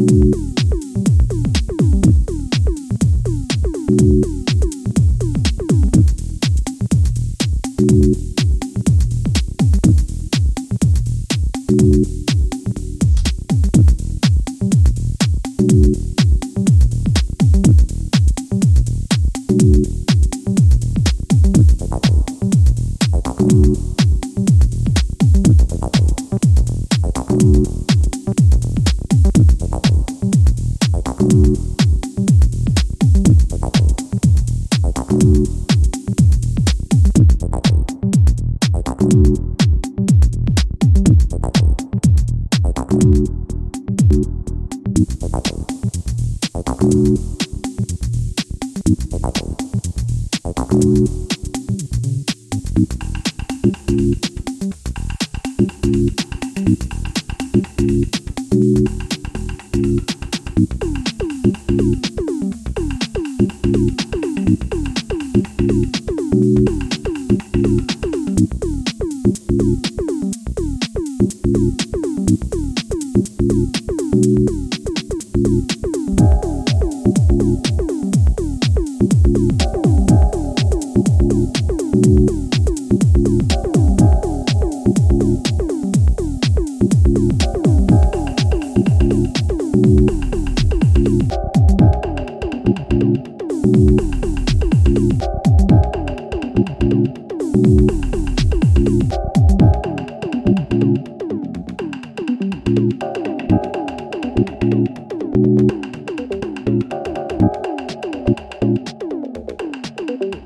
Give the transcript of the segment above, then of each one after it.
You.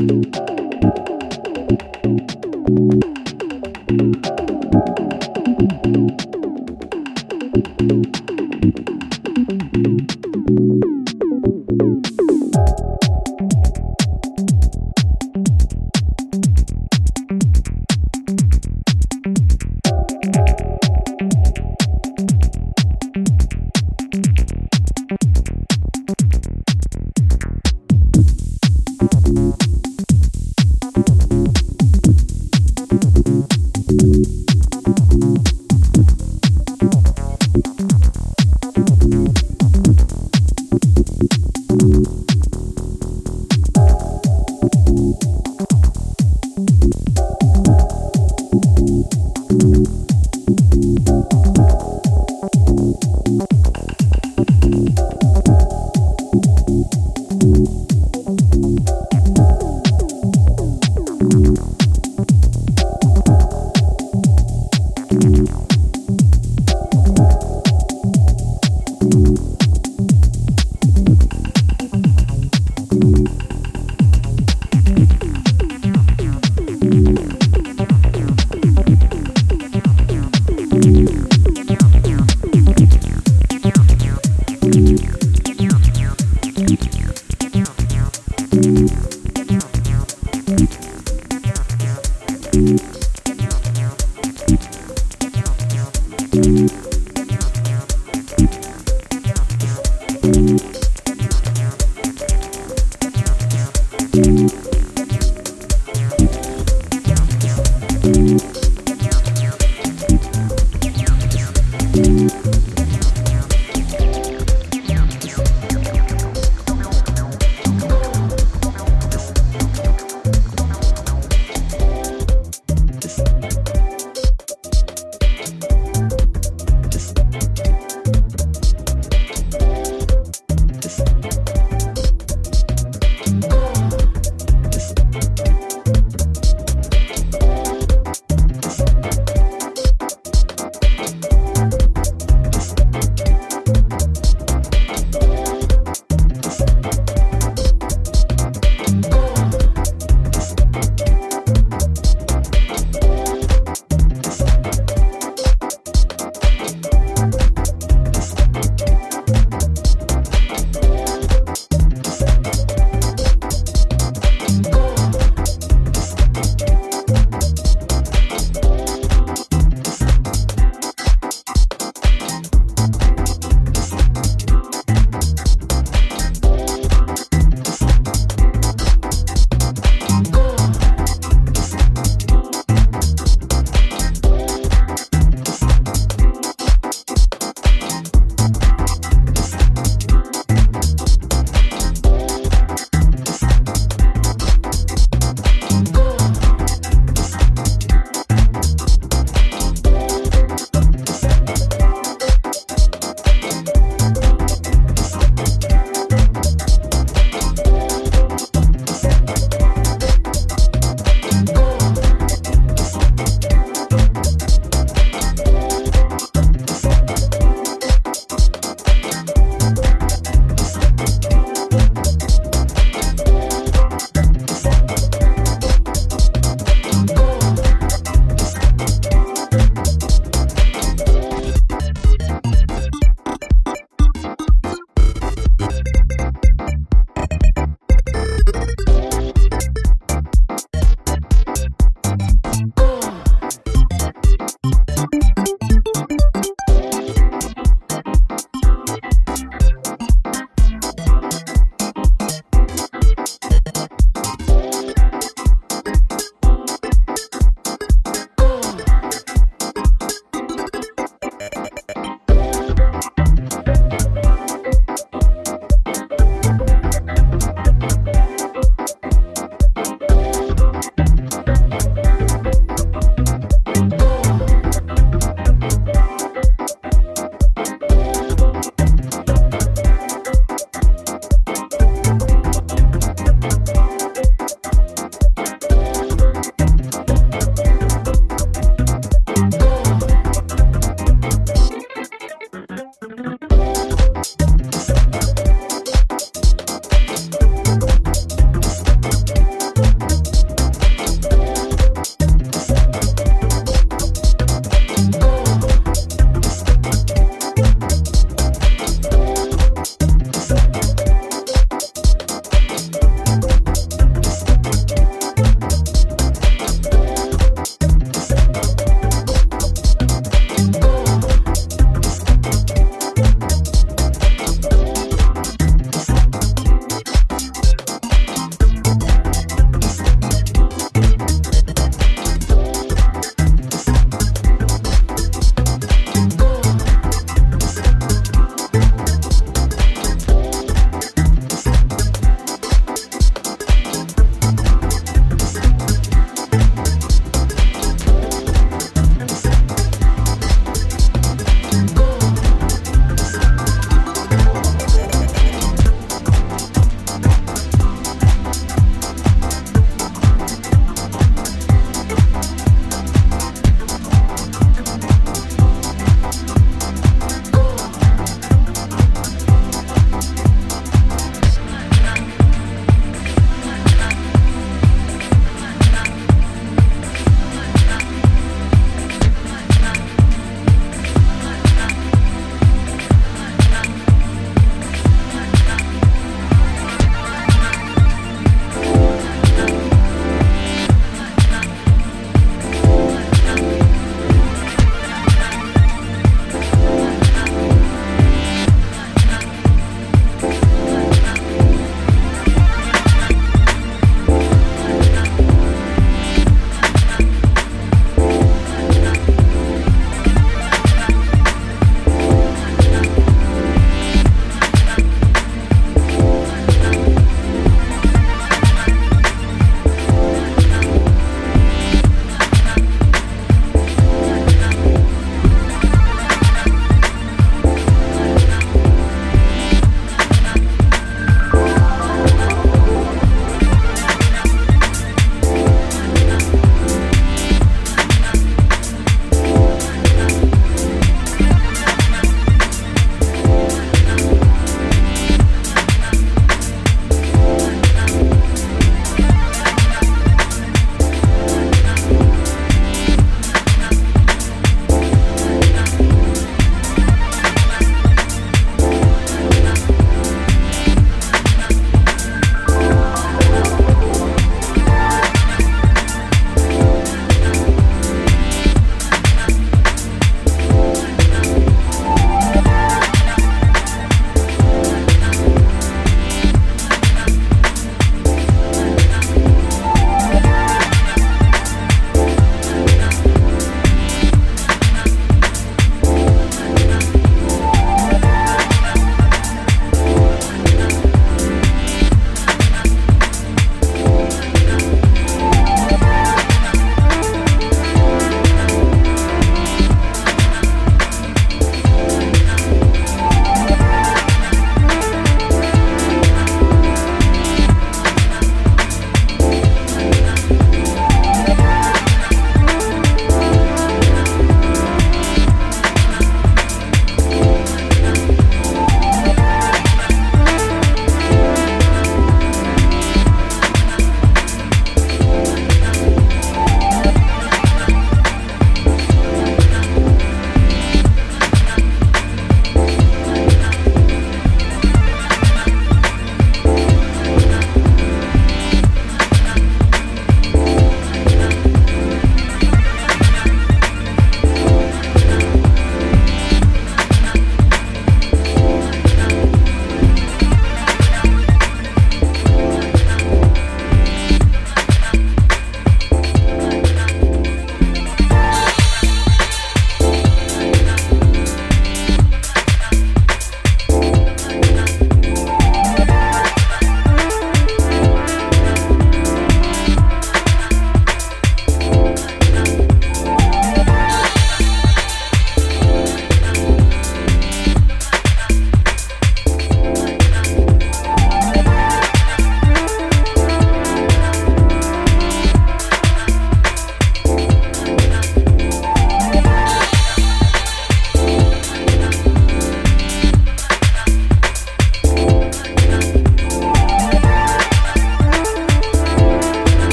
Thank you.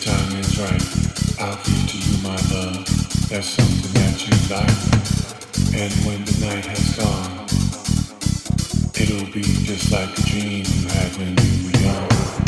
Time is right, I'll give to you my love. There's something that you like. And when the night has gone, it'll be just like a dream you had when you were young.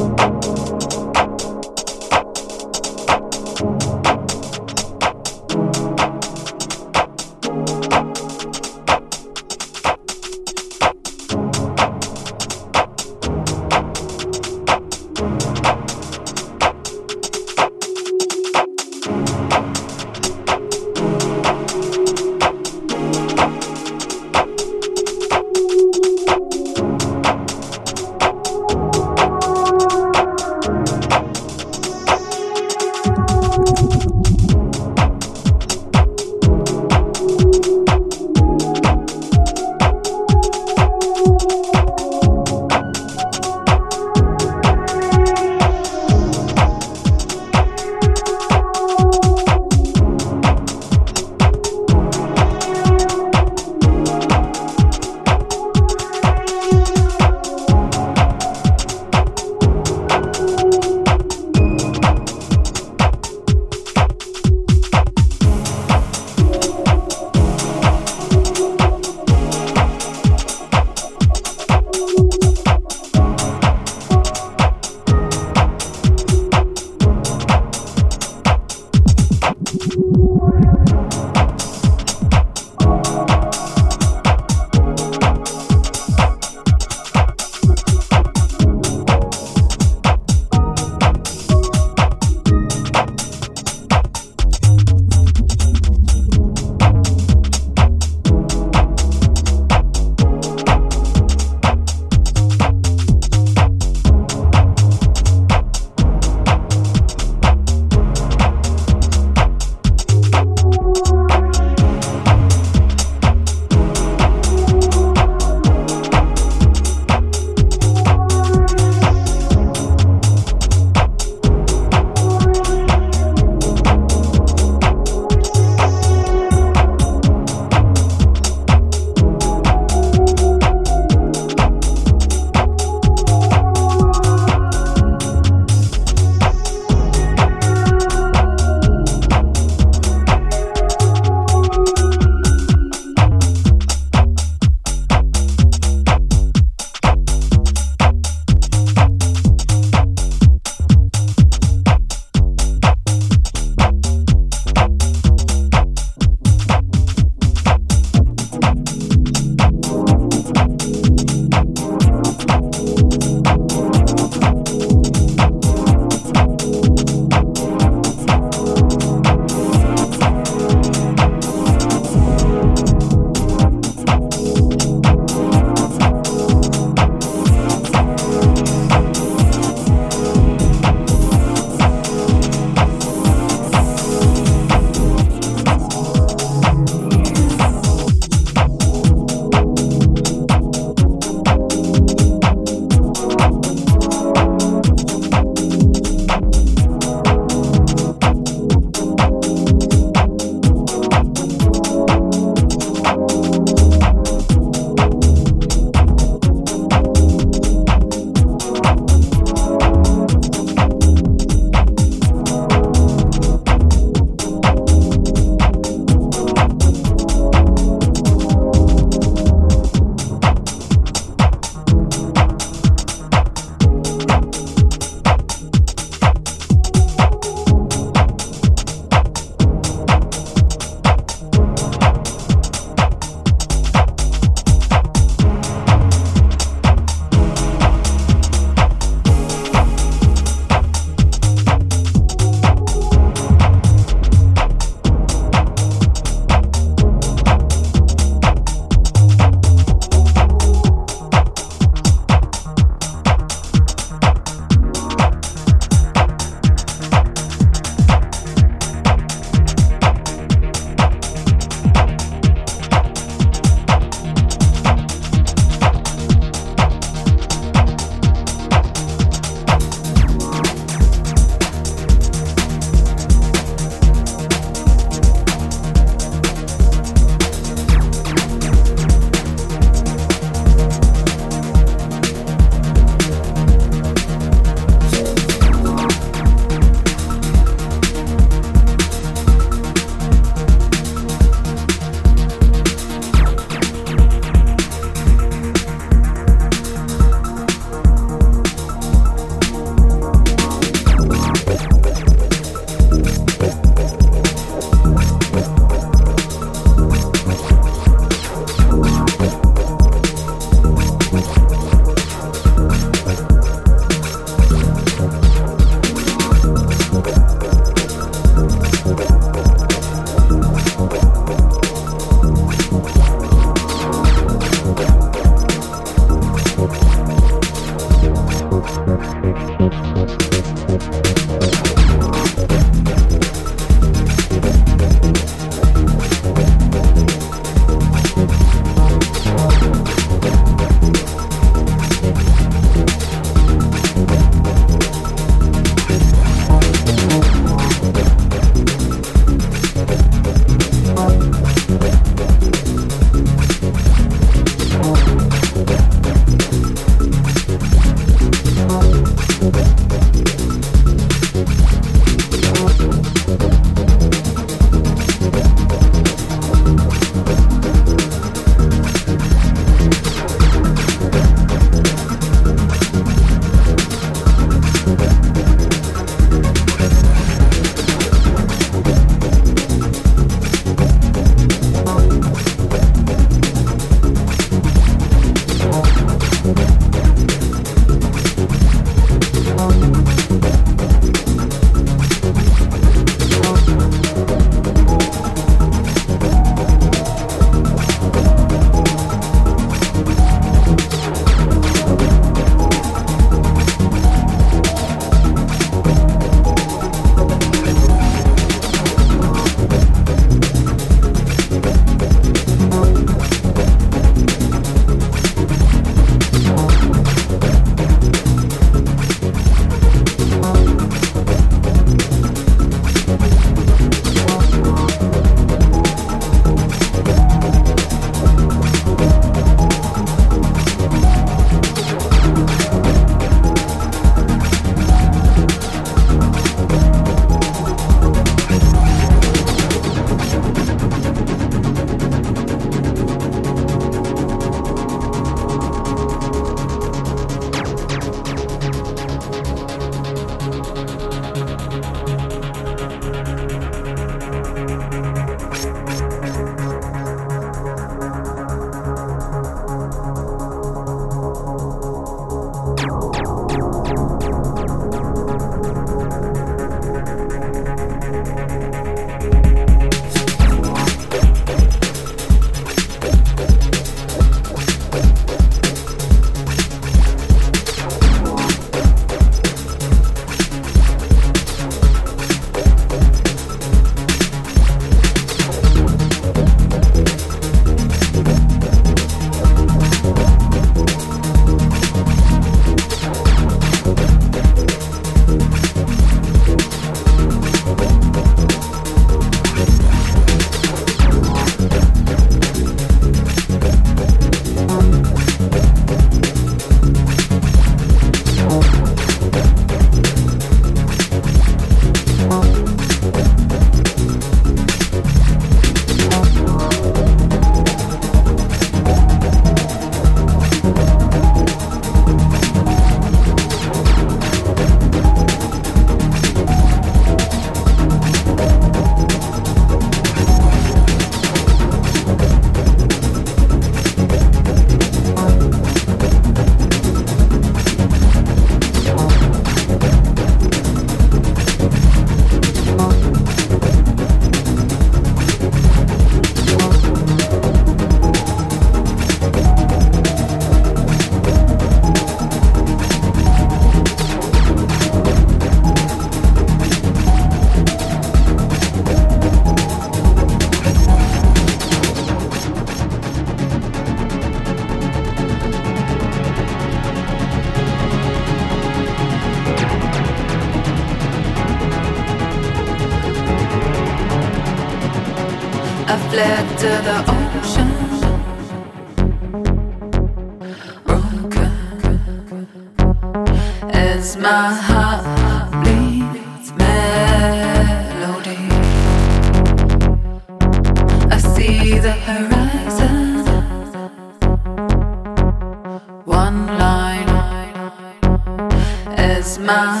吗？